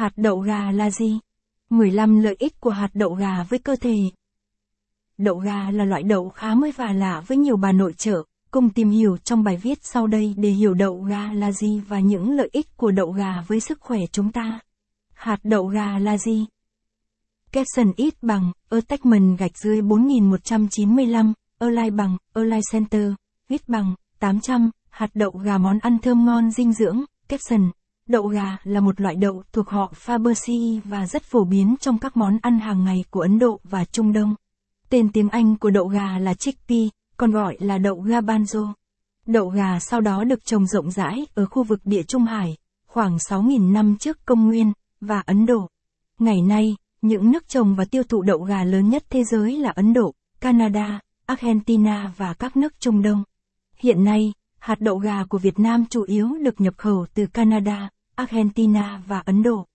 Hạt đậu gà là gì? 15 lợi ích của hạt đậu gà với cơ thể. Đậu gà là loại đậu khá mới và lạ với nhiều bà nội trợ. Cùng tìm hiểu trong bài viết sau đây để hiểu đậu gà là gì và những lợi ích của đậu gà với sức khỏe chúng ta. Hạt đậu gà là gì? Capson ít bằng, attachment gạch dưới 4195, align bằng, align center, ít bằng, 800, hạt đậu gà món ăn thơm ngon dinh dưỡng, capson. Đậu gà là một loại đậu thuộc họ Fabaceae và rất phổ biến trong các món ăn hàng ngày của Ấn Độ và Trung Đông. Tên tiếng Anh của đậu gà là chickpea, còn gọi là đậu garbanzo. Đậu gà sau đó được trồng rộng rãi ở khu vực địa Trung Hải, khoảng 6.000 năm trước công nguyên, và Ấn Độ. Ngày nay, những nước trồng và tiêu thụ đậu gà lớn nhất thế giới là Ấn Độ, Canada, Argentina và các nước Trung Đông. Hiện nay, hạt đậu gà của Việt Nam chủ yếu được nhập khẩu từ Canada, Argentina và Ấn Độ.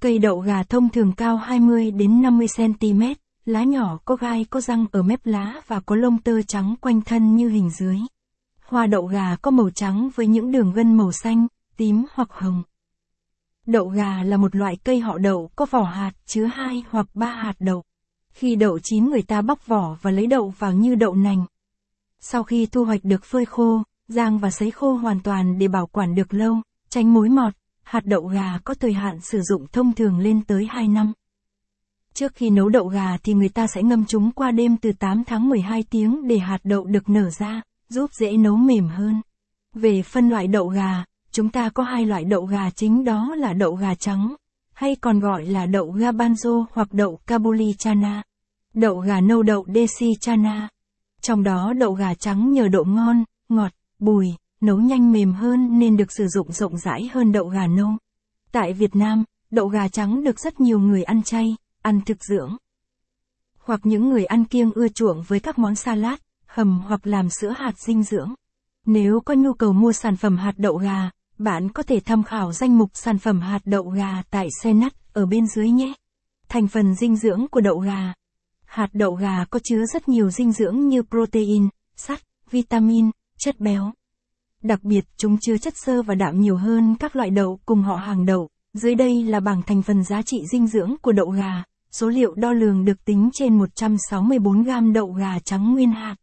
Cây đậu gà thông thường cao 20 đến 50 cm, lá nhỏ có gai có răng ở mép lá và có lông tơ trắng quanh thân như hình dưới. Hoa đậu gà có màu trắng với những đường gân màu xanh, tím hoặc hồng. Đậu gà là một loại cây họ đậu có vỏ hạt chứa hai hoặc ba hạt đậu. Khi đậu chín người ta bóc vỏ và lấy đậu vào như đậu nành. Sau khi thu hoạch được phơi khô, rang và sấy khô hoàn toàn để bảo quản được lâu, tránh mối mọt, hạt đậu gà có thời hạn sử dụng thông thường lên tới 2 năm. Trước khi nấu đậu gà thì người ta sẽ ngâm chúng qua đêm từ 8 tháng 12 tiếng để hạt đậu được nở ra, giúp dễ nấu mềm hơn. Về phân loại đậu gà, chúng ta có hai loại đậu gà chính đó là đậu gà trắng, hay còn gọi là đậu gabanzo hoặc đậu kabuli chana. Đậu gà nâu đậu desi chana. Trong đó đậu gà trắng nhờ độ ngon, ngọt, bùi, nấu nhanh mềm hơn nên được sử dụng rộng rãi hơn đậu gà nâu. Tại Việt Nam, đậu gà trắng được rất nhiều người ăn chay, ăn thực dưỡng. Hoặc những người ăn kiêng ưa chuộng với các món salad, hầm hoặc làm sữa hạt dinh dưỡng. Nếu có nhu cầu mua sản phẩm hạt đậu gà, bạn có thể tham khảo danh mục sản phẩm hạt đậu gà tại xe nắt ở bên dưới nhé. Thành phần dinh dưỡng của đậu gà. Hạt đậu gà có chứa rất nhiều dinh dưỡng như protein, sắt, vitamin, chất béo. Đặc biệt, chúng chứa chất xơ và đạm nhiều hơn các loại đậu cùng họ hàng đậu. Dưới đây là bảng thành phần giá trị dinh dưỡng của đậu gà. Số liệu đo lường được tính trên 164 gam đậu gà trắng nguyên hạt.